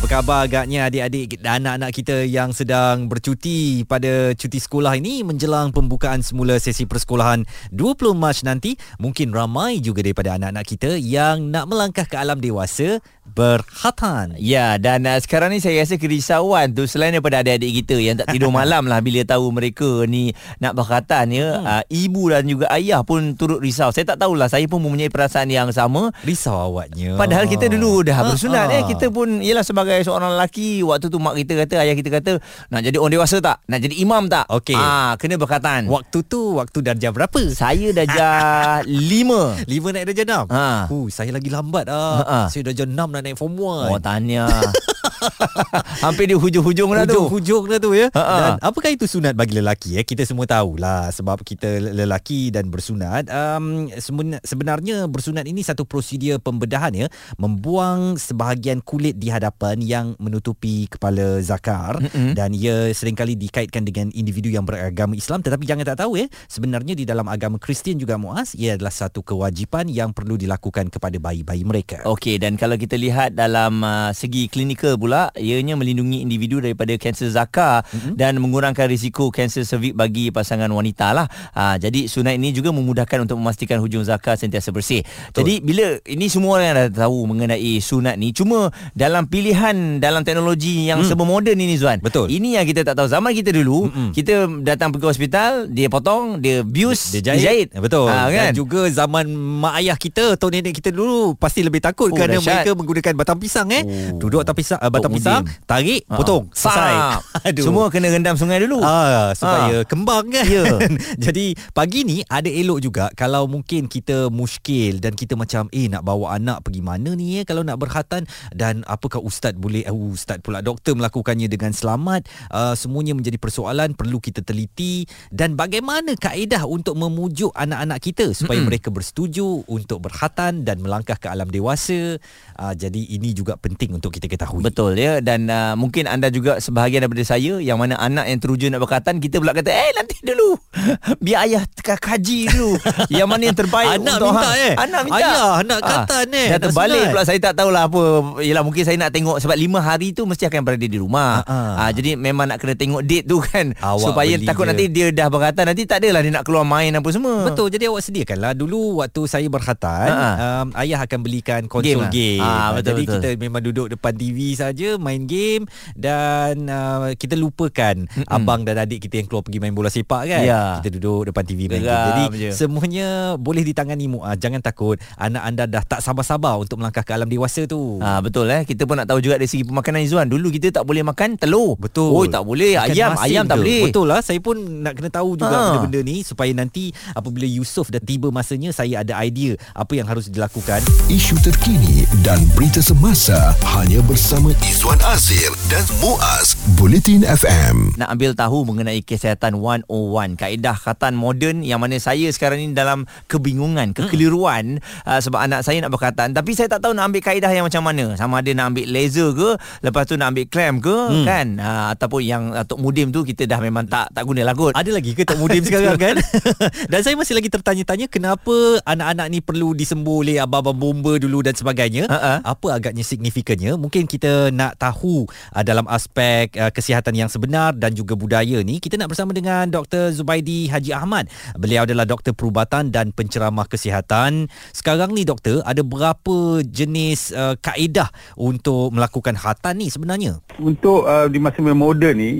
Apa khabar agaknya adik-adik dan anak-anak kita yang sedang bercuti pada cuti sekolah ini menjelang pembukaan semula sesi persekolahan 20 Mac nanti mungkin ramai juga daripada anak-anak kita yang nak melangkah ke alam dewasa berkhatan. Ya dan uh, sekarang ni saya rasa kerisauan tu selain daripada adik-adik kita yang tak tidur malam lah bila tahu mereka ni nak berkhatan ya. Hmm. Uh, ibu dan juga ayah pun turut risau. Saya tak tahulah saya pun mempunyai perasaan yang sama. Risau awaknya. Padahal kita dulu dah bersunat ha, eh kita pun ialah sebagai seorang lelaki waktu tu mak kita kata ayah kita kata nak jadi orang dewasa tak? Nak jadi imam tak? Okey. Ah kena berkhatan. Waktu tu waktu darjah berapa? Saya darjah 5. 5 naik darjah 6. Ha. Uh, saya lagi lambat ah. Ha, ha. Saya darjah 6 nak naik form 1. Oh tanya. Hampir di hujung-hujung dah tu. Hujung dah tu ya. Ha-ha. Dan apakah itu sunat bagi lelaki ya? Kita semua tahulah sebab kita lelaki dan bersunat. Um, sebenarnya bersunat ini satu prosedur pembedahan ya, membuang sebahagian kulit di hadapan yang menutupi kepala zakar mm-hmm. dan ia seringkali dikaitkan dengan individu yang beragama Islam tetapi jangan tak tahu ya, sebenarnya di dalam agama Kristian juga muas ia adalah satu kewajipan yang perlu dilakukan kepada bayi-bayi mereka. Okey dan kalau kita lihat dalam uh, segi klinikal pula ianya melindungi individu daripada kanser zakar mm-hmm. dan mengurangkan risiko kanser cervix bagi pasangan wanita lah. Ha, jadi sunat ini juga memudahkan untuk memastikan hujung zakar sentiasa bersih. Betul. Jadi bila ini semua orang dah tahu mengenai sunat ni cuma dalam pilihan dalam teknologi yang mm. serba moden ini Zuan. Betul. Ini yang kita tak tahu zaman kita dulu Mm-mm. kita datang pergi hospital dia potong dia bius dia jahit. Dia jahit. Betul. Ha, kan? Dan juga zaman mak ayah kita atau nenek kita dulu pasti lebih takut oh, kerana dahsyat. mereka menggunakan batang pisang eh. Oh. Duduk atas pisang uh, batang pisang, tarik, uh potong, selesai. Aduh. Semua kena rendam sungai dulu. Ah, supaya ha. kembang kan. Yeah. Jadi pagi ni ada elok juga kalau mungkin kita muskil dan kita macam eh nak bawa anak pergi mana ni eh kalau nak berkhatan dan apakah ustaz boleh uh, ustaz pula doktor melakukannya dengan selamat uh, semuanya menjadi persoalan perlu kita teliti dan bagaimana kaedah untuk memujuk anak-anak kita supaya mm-hmm. mereka bersetuju untuk berkhatan dan melangkah ke alam dewasa uh, jadi ini juga penting untuk kita ketahui betul ya dan uh, mungkin anda juga sebahagian daripada saya yang mana anak yang teruja nak berkhatan kita pula kata eh nanti dulu biar ayah kaji dulu yang mana yang terbaik anak untuk minta ha- eh anak minta ayah nak khatan eh dah terbalik pula saya tak tahulah apa yalah mungkin saya nak tengok sebab lima hari tu mesti akan berada di rumah. Ha, ha, jadi memang nak kena tengok date tu kan awak supaya takut dia. nanti dia dah berkhatan nanti tak adalah dia nak keluar main apa semua. Betul. Jadi awak sediakanlah dulu waktu saya berkhatan ha. um, ayah akan belikan konsol game. game. Ha, betul, jadi betul. kita memang duduk depan TV saja main game dan uh, kita lupakan Mm-mm. abang dan adik kita yang keluar pergi main bola sepak kan. Ya. Kita duduk depan TV main Geram game. Jadi je. semuanya boleh ditangani muah. Jangan takut anak anda dah tak sabar-sabar untuk melangkah ke alam dewasa tu. Ha, betul eh. Kita pun nak tahu juga dari segi pemakanan Izzuan. Dulu kita tak boleh makan telur. Betul. Oh, tak boleh. Ikan ayam, ayam tak boleh. Betul lah. Saya pun nak kena tahu juga Ha. benda-benda ni supaya nanti apabila Yusof dah tiba masanya saya ada idea apa yang harus dilakukan. Isu terkini dan berita semasa hanya bersama Izwan Azir dan Muaz Bulletin FM. Nak ambil tahu mengenai kesihatan 101 kaedah khatan moden yang mana saya sekarang ni dalam kebingungan, kekeliruan hmm. uh, sebab anak saya nak berkhatan tapi saya tak tahu nak ambil kaedah yang macam mana. Sama ada nak ambil laser ke, lepas tu nak ambil clamp ke hmm. kan uh, ataupun yang uh, Tok Mudim tu kita dah memang tak tak guna lah kot. Ada lagi ke Tok Mudim sekarang kan? dan saya masih lagi tertanya-tanya kenapa anak-anak ni perlu disembuh oleh abang-abang bomba dulu dan sebagainya. Ha-ha. Apa agaknya signifikannya? Mungkin kita nak tahu uh, dalam aspek uh, kesihatan yang sebenar dan juga budaya ni. Kita nak bersama dengan Dr. Zubaidi Haji Ahmad. Beliau adalah doktor perubatan dan penceramah kesihatan. Sekarang ni doktor, ada berapa jenis uh, kaedah untuk melakukan khatan ni sebenarnya? Untuk uh, di masa moden ni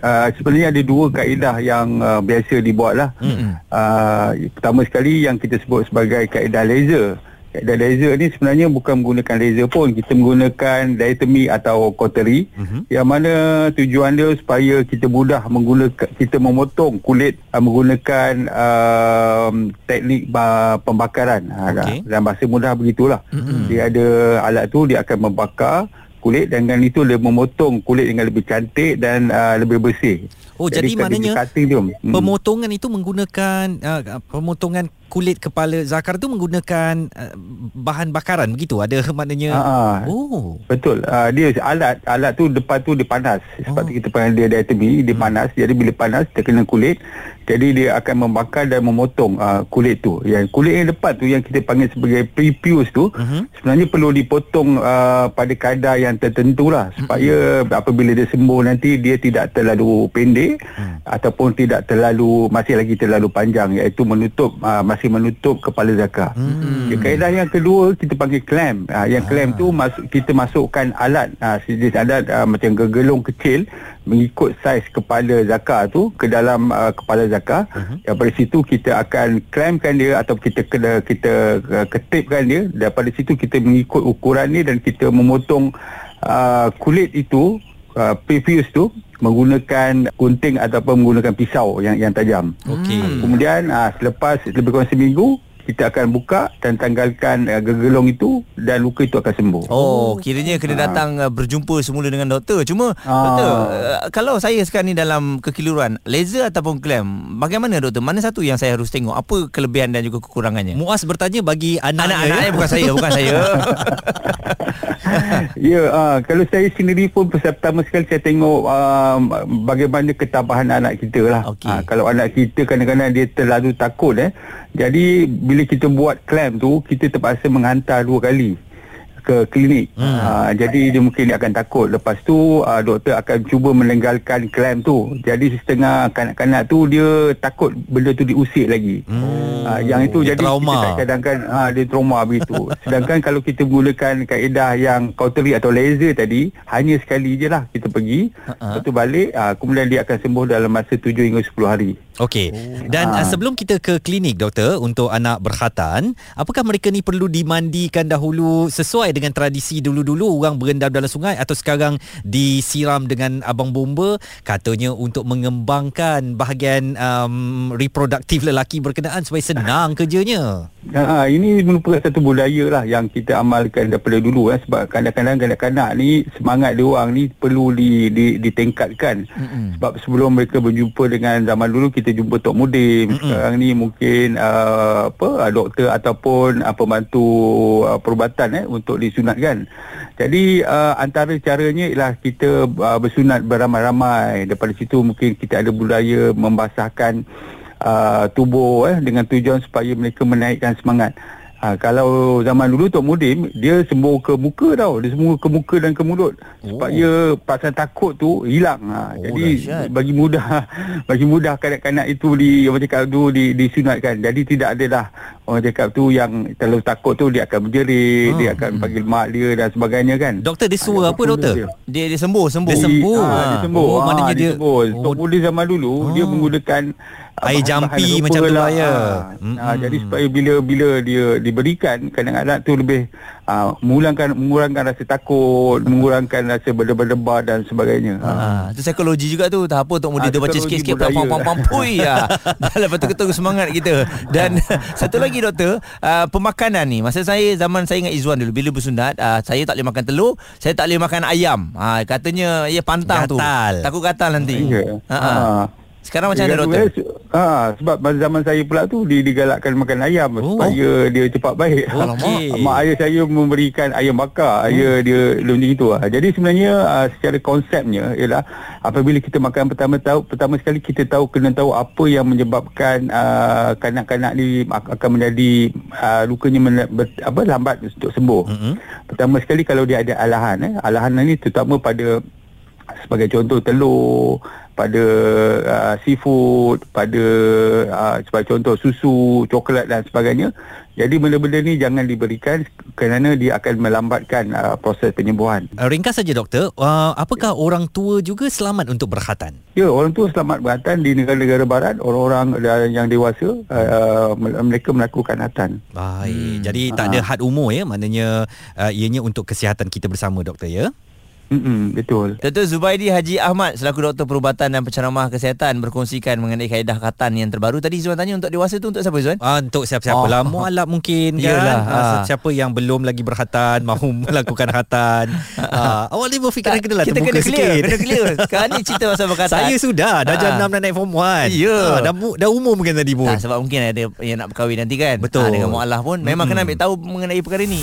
uh, sebenarnya ada dua kaedah yang uh, biasa dibuat lah. Mm-mm. Uh, pertama sekali yang kita sebut sebagai kaedah laser. Kaedah laser ni sebenarnya bukan menggunakan laser pun. Kita menggunakan diatomy atau cautery Mhm. yang mana tujuan dia supaya kita mudah menggunakan kita memotong kulit uh, menggunakan uh, teknik uh, pembakaran. Okey. Ha, dalam bahasa mudah begitulah. Mm-mm. Dia ada alat tu dia akan membakar kulit dan dengan itu dia memotong kulit dengan lebih cantik dan uh, lebih bersih. Oh, jadi kalau maknanya cutting hmm. Pemotongan itu menggunakan uh, pemotongan kulit kepala Zakar tu menggunakan uh, bahan bakaran begitu. Ada maknanya Ah, Oh. Betul. Uh, dia alat alat tu depan tu dia panas. Sebab tu kita panggil dia diatomy, dia panas. Jadi bila panas terkena kulit, jadi dia akan membakar dan memotong uh, kulit tu. Yang kulit yang depan tu yang kita panggil sebagai prepuce tu, Mhm. sebenarnya perlu dipotong uh, pada kadar yang tertentu lah supaya apabila dia sembuh nanti dia tidak terlalu pendek ataupun tidak terlalu masih lagi terlalu panjang iaitu menutup uh, masih menutup kepala zakar. Hmm. Kaedah yang kedua kita panggil clamp. Uh, yang clamp tu masuk kita masukkan alat uh, sejenis alat uh, macam gegelung kecil mengikut saiz kepala zakar tu ke dalam uh, kepala zakar. Uh-huh. Daripada situ kita akan clampkan dia atau kita kena kita uh, ketipkan dia. Daripada situ kita mengikut ukuran ni dan kita memotong uh, kulit itu uh, previous tu menggunakan gunting ataupun menggunakan pisau yang yang tajam. Okey. Kemudian uh, selepas lebih kurang seminggu kita akan buka dan tanggalkan uh, gegelong itu dan luka itu akan sembuh. Oh, kiranya kena datang uh, berjumpa semula dengan doktor. Cuma Ah. doktor, uh, kalau saya sekarang ni dalam kekeliruan, laser ataupun clamp, bagaimana doktor? Mana satu yang saya harus tengok? Apa kelebihan dan juga kekurangannya? Muaz bertanya bagi anaknya. Anak-anaknya bukan saya, bukan saya. ya, uh, kalau saya sendiri pun pertama sekali saya tengok uh, bagaimana ketabahan anak kita lah. Okey. Uh, kalau anak kita kadang-kadang dia terlalu takut eh. Jadi bila kita buat clamp tu, kita terpaksa menghantar dua kali ke klinik. Hmm. Uh, jadi dia mungkin dia akan takut. Lepas tu uh, doktor akan cuba menenggalkan clamp tu. Jadi setengah kanak-kanak tu dia takut benda tu diusik lagi. Hmm. Uh, yang itu Dia jadi trauma. kita kadang-kadang ha, dia trauma begitu. Sedangkan kalau kita menggunakan kaedah yang cautery atau laser tadi, hanya sekali je lah kita pergi, uh-huh. lepas tu balik, uh, kemudian dia akan sembuh dalam masa 7 hingga 10 hari. Okey. Dan uh, sebelum kita ke klinik doktor untuk anak berkhatan, apakah mereka ni perlu dimandikan dahulu sesuai dengan tradisi dulu-dulu orang berendam dalam sungai atau sekarang disiram dengan abang bomba katanya untuk mengembangkan bahagian um, reproduktif lelaki berkenaan supaya senang kerjanya. Ha, ini merupakan satu budaya lah yang kita amalkan daripada dulu eh, sebab kadang-kadang kanak-kanak ni semangat dia orang ni perlu di, di, ditingkatkan. Mm sebab sebelum mereka berjumpa dengan zaman dulu kita jumpa Tok Mudim mm sekarang ni mungkin uh, apa uh, doktor ataupun uh, pembantu uh, perubatan eh untuk disunatkan. Jadi uh, antara caranya ialah kita uh, bersunat beramai-ramai. Daripada situ mungkin kita ada budaya membasahkan uh, tubuh eh dengan tujuan supaya mereka menaikkan semangat. Ha, kalau zaman dulu Tok Mudim dia sembuh ke muka tau. Dia sembuh ke muka dan ke mulut. Supaya perasaan takut tu hilang. Ha, Oh, jadi dahsyat. bagi mudah bagi mudah kanak-kanak itu di cakap tu di, disunatkan. Jadi tidak ada dah orang cakap tu yang terlalu takut tu dia akan berjerit Ah. dia akan panggil mak dia dan sebagainya kan Doktor dia suara apa doktor? Dia. Dia dia sembuh, sembuh. Dia sembuh. Ah, dia sembuh. Oh, Ah, maknanya dia- sembuh. oh. Tok Muda zaman dulu Ah. dia menggunakan ah, Air jampi macam tu lah, ya. Ah. Mm-mm. Ah, jadi supaya bila bila dia diberikan kadang-kadang tu lebih ah, mengurangkan mengurangkan rasa takut, mengurangkan rasa berdebar-debar dan sebagainya. Ah. Ah, tu psikologi juga tu. Tak apa Tok Mudi Ah, dia baca sikit-sikit pam pam pam pui ya. Lepas tu ketemu semangat kita. Dan satu lagi doktor, uh, pemakanan ni. Masa saya zaman saya dengan Izwan dulu bila bersunat, uh, saya tak boleh makan telur, saya tak boleh makan ayam. Ah katanya ia pantang tu. Gatal. Takut gatal nanti. Ya. Ha ah. Sekarang macam mana doktor? Ha, sebab pada zaman saya pula tu dia digalakkan makan ayam Oh. supaya dia cepat baik. Okey. Mak ayah saya memberikan ayam bakar. Ayah dia dia macam itu lah. Jadi sebenarnya uh, secara konsepnya ialah apabila kita makan pertama tahu pertama sekali kita tahu kena tahu apa yang menyebabkan uh, kanak-kanak ni ak- akan menjadi uh, lukanya men- ber, apa lambat untuk sembuh. Mm-mm. Pertama sekali kalau dia ada alahan eh. Alahan ni terutama pada sebagai contoh telur pada uh, seafood pada uh, sebagai contoh susu coklat dan sebagainya jadi benda-benda ni jangan diberikan kerana dia akan melambatkan uh, proses penyembuhan Uh, ringkas saja doktor, uh, apakah orang tua juga selamat untuk berkhatan? ya orang tua selamat berhatan di negara-negara barat orang-orang uh, yang dewasa uh, mereka melakukan hatan Baik. Hmm. Jadi tak ada had umur ya, maknanya uh, ianya untuk kesihatan kita bersama doktor ya. Mm-mm, betul. Dr. Zubaidi Haji Ahmad selaku doktor perubatan dan penceramah kesihatan berkongsikan mengenai kaedah khatan yang terbaru. Tadi Zuan tanya untuk dewasa tu untuk siapa Zuan? Ah, untuk siapa-siapa Oh. lah Mualaf mungkin kan Yelah, ah, ah. Siapa yang belum lagi berkhatan Mahu melakukan khatan ah, Awak ni berfikiran kena lah Kita terbuka kena clear, sikit kena clear. Sekarang ni cerita pasal berkhatan. Saya sudah Dah jam Ah. 6 dah naik form 1 Ya. ah, dah, dah umur mungkin tadi pun Tak, sebab mungkin ada yang nak berkahwin nanti kan Betul. Ah, Dengan mu'alah pun Memang Mm-mm. kena ambil tahu mengenai perkara ni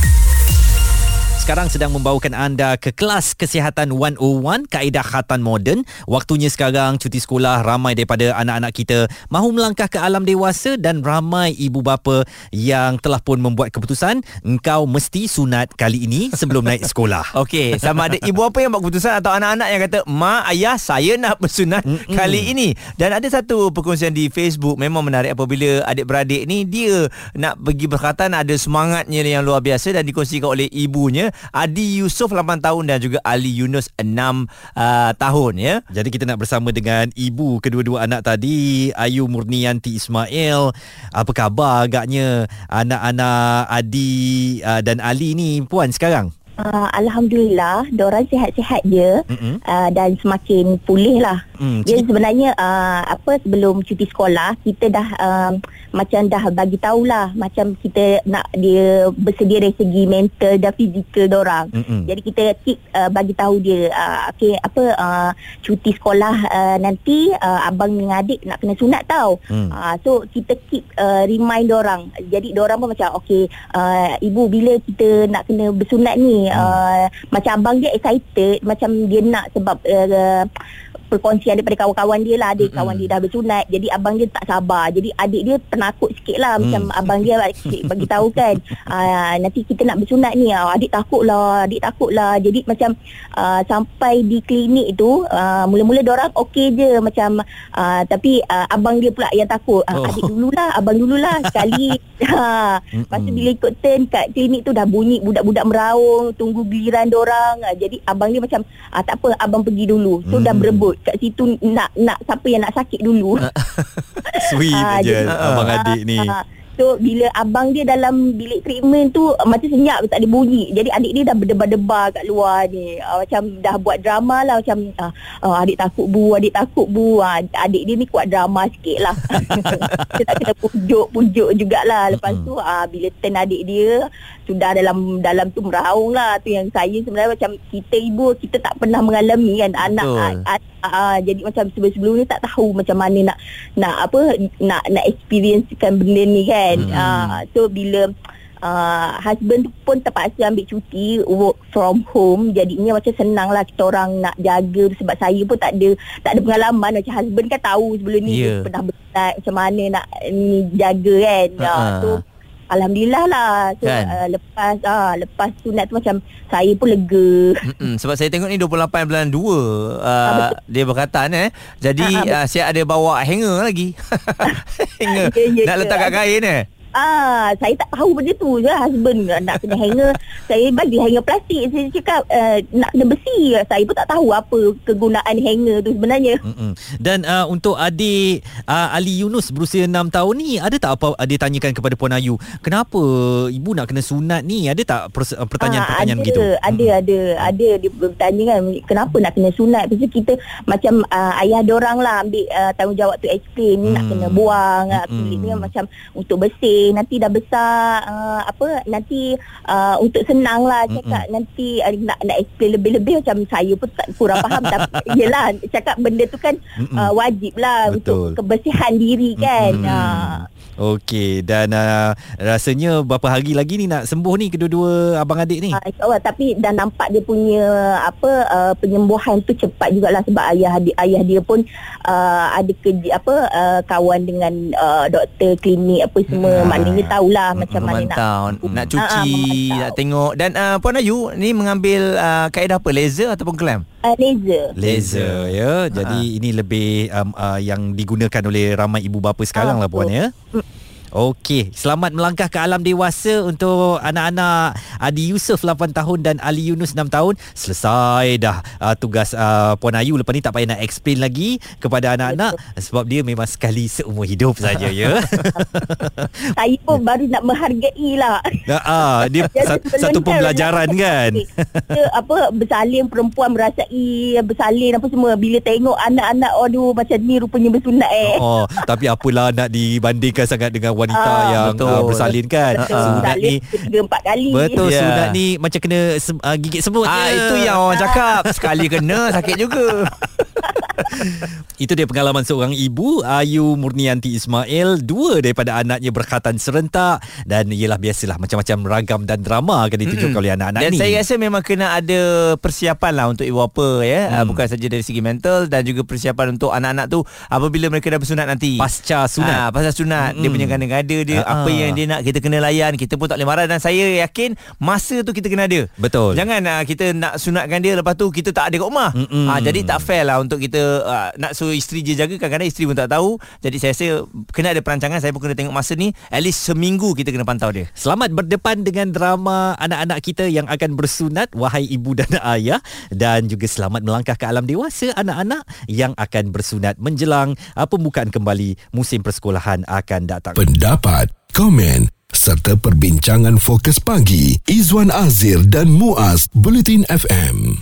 Sekarang sedang membawakan anda ke kelas Kesihatan 101 Kaedah Khatan Moden. Waktunya sekarang cuti sekolah ramai daripada anak-anak kita mahu melangkah ke alam dewasa dan ramai ibu bapa yang telah pun membuat keputusan engkau mesti sunat kali ini sebelum naik sekolah. Okey, sama ada ibu apa yang buat keputusan atau anak-anak yang kata, "Ma, ayah, saya nak bersunat Mm-mm. kali ini." Dan ada satu perkongsian di Facebook memang menarik apabila adik-beradik ni dia nak pergi berkhatan ada semangatnya yang luar biasa dan dikongsikan oleh ibunya Adi Yusof 8 tahun dan juga Ali Yunus 6 uh, tahun ya. Jadi kita nak bersama dengan ibu kedua-dua anak tadi Ayu Murnianti Ismail Apa khabar agaknya anak-anak Adi uh, dan Ali ni puan sekarang? Uh, Alhamdulillah, diorang sihat-sihat je Mm-mm. uh, dan semakin pulih lah. Hmm, Dia sebenarnya uh, apa sebelum cuti sekolah kita dah um, macam dah bagi tahulah macam kita nak dia bersedia dari segi mental dan fizikal diorang. Mm-mm. Jadi kita keep uh, bagi tahu dia uh, okey apa uh, cuti sekolah uh, nanti uh, abang dengan adik nak kena sunat tau. Hmm. Uh, so kita keep uh, remind orang. Jadi orang pun macam okey uh, ibu bila kita nak kena bersunat ni uh, macam abang dia excited macam dia nak sebab uh, perkongsian daripada kawan-kawan dia lah. Adik kawan dia dah bersunat jadi abang dia tak sabar. Jadi adik dia penakut sikit lah. Macam abang dia bagi, bagi tahu kan uh, nanti kita nak bersunat ni. Uh, adik takut lah adik takut lah. Jadi macam uh, sampai di klinik tu uh, mula-mula orang okey je. Macam uh, tapi uh, abang dia pula yang takut. Uh, Oh. adik dululah abang dululah sekali. Ha lepas tu bila ikut turn kat klinik tu dah bunyi budak-budak meraung tunggu giliran orang. Uh, jadi abang dia macam tak apa abang pergi dulu. So dah Hmm. berebut kat situ nak nak siapa yang nak sakit dulu Sweet Ah, je jadi- abang adik ni. Ah, So bila abang dia dalam bilik treatment tu uh, macam senyap tak ada bunyi. Jadi adik dia dah berdebar-debar kat luar ni. Uh, macam dah buat drama lah macam uh, uh, adik takut bu, adik takut bu. Uh, adik dia ni kuat drama sikit lah. Dia tak kena pujuk-pujuk jugalah. Lepas tu uh, bila turn adik dia sudah dalam dalam tu meraung lah. Tu yang saya sebenarnya macam kita ibu kita tak pernah mengalami kan anak uh, uh, jadi macam sebelum-sebelum ni tak tahu macam mana nak nak apa nak nak experiencekan benda ni kan. Hmm. Uh, so bila Uh, husband pun terpaksa ambil cuti work from home jadinya macam senang lah kita orang nak jaga sebab saya pun tak ada tak ada pengalaman macam husband kan tahu sebelum ni dia pernah bersunat macam mana nak ni jaga kan uh, Ha-ha. so Alhamdulillah lah so, Kan? uh, lepas uh, lepas sunat tu macam saya pun lega Mm-mm, sebab saya tengok ni 28 bulan 2 uh, dia berkatan eh. Jadi uh, Ah, siap ada bawa hanger lagi. hanger. Ya, ya, Nak ya. letak kat kain eh. Ah, saya tak tahu benda tu je husband nak kena hanger. saya bagi hanger plastik. Saya cakap uh, nak kena besi. Saya pun tak tahu apa kegunaan hanger tu sebenarnya. Mm-mm. Dan uh, untuk adik uh, Ali Yunus berusia 6 tahun ni ada tak apa dia tanyakan kepada Puan Ayu kenapa ibu nak kena sunat ni ada tak pers- uh, pertanyaan-pertanyaan Ah, ada, begitu Ada, ada, ada. Dia bertanya kan, kenapa nak kena sunat? Lepas tu kita macam uh, ayah orang lah ambil uh, tanggungjawab tu explain. Ni nak kena buang. Hmm. kulit ni macam untuk bersih. Nanti dah besar, uh, apa, nanti uh, untuk senang lah cakap. Nanti uh, nak nak explain lebih-lebih macam saya pun tak kurang faham. tapi yelah, cakap benda tu kan Mm-mm. uh, wajib lah Betul. untuk kebersihan diri kan. Mm-mm. Uh, Okey dan uh, rasanya berapa hari lagi ni nak sembuh ni kedua-dua abang adik ni? Uh, insyaAllah tapi dah nampak dia punya apa uh, penyembuhan tu cepat jugalah sebab ayah dia, ayah dia pun uh, ada kerja apa uh, kawan dengan uh, doktor klinik apa semua. Hmm. maknanya tahulah macam mana nak Nak cuci memantau. Nak tengok. Dan uh, Puan Ayu Ni mengambil uh, Kaedah apa? Laser ataupun clamp uh, laser. Laser ya. Jadi ini lebih um, uh, yang digunakan oleh ramai ibu bapa sekarang Ah, lah puan betul. ya. Okey, selamat melangkah ke alam dewasa untuk anak-anak Adi Yusof 8 tahun dan Ali Yunus 6 tahun. Selesai dah uh, tugas uh, Puan Ayu lepas ni tak payah nak explain lagi kepada anak-anak sebab dia memang sekali seumur hidup saja ya. Saya pun baru nak menghargai lah. Ah, dia Jadi sat, sebelum satu pembelajaran kan. Dia apa bersalin perempuan merasai bersalin apa semua bila tengok anak-anak aduh macam ni rupanya bersunat eh. Oh, tapi apalah nak dibandingkan sangat dengan wanita Ah, yang betul. uh, bersalin kan. Ah, Sunat ni tiga empat kali. Betul Ya. sunat ni macam kena uh, gigit semut Ah je. itu yang orang cakap sekali kena sakit juga. Itu dia pengalaman seorang ibu Ayu Murnianti Ismail Dua daripada anaknya berkhatan serentak Dan ialah biasalah Macam-macam ragam dan drama Akan ditunjukkan oleh anak-anak Dan ni saya rasa memang kena ada persiapan lah untuk ibu bapa ya. Hmm. Bukan saja dari segi mental dan juga persiapan untuk anak-anak tu apabila mereka dah bersunat nanti. Pasca sunat Ah, pasal sunat Dia Mm-mm. punya ganda-ganda dia Ah, Apa yang dia nak Kita kena layan Kita pun tak boleh marah Dan saya yakin Masa tu kita kena ada Betul. Jangan uh, kita nak sunatkan dia Lepas tu kita tak ada kat rumah Mm-mm. Ah, Jadi tak fair lah Untuk kita uh, Nak suruh isteri je jaga Kadang-kadang isteri pun tak tahu. Jadi saya rasa Kena ada perancangan. Saya pun kena tengok masa ni At least seminggu Kita kena pantau dia. Selamat berdepan dengan drama anak-anak kita yang akan bersunat Wahai ibu dan ayah. Dan juga selamat melangkah ke alam dewasa anak-anak Yang akan bersunat menjelang uh, pembukaan kembali musim persekolahan akan datang. Pendapat, komen serta perbincangan fokus pagi Izwan Azir dan Muaz Bulletin FM.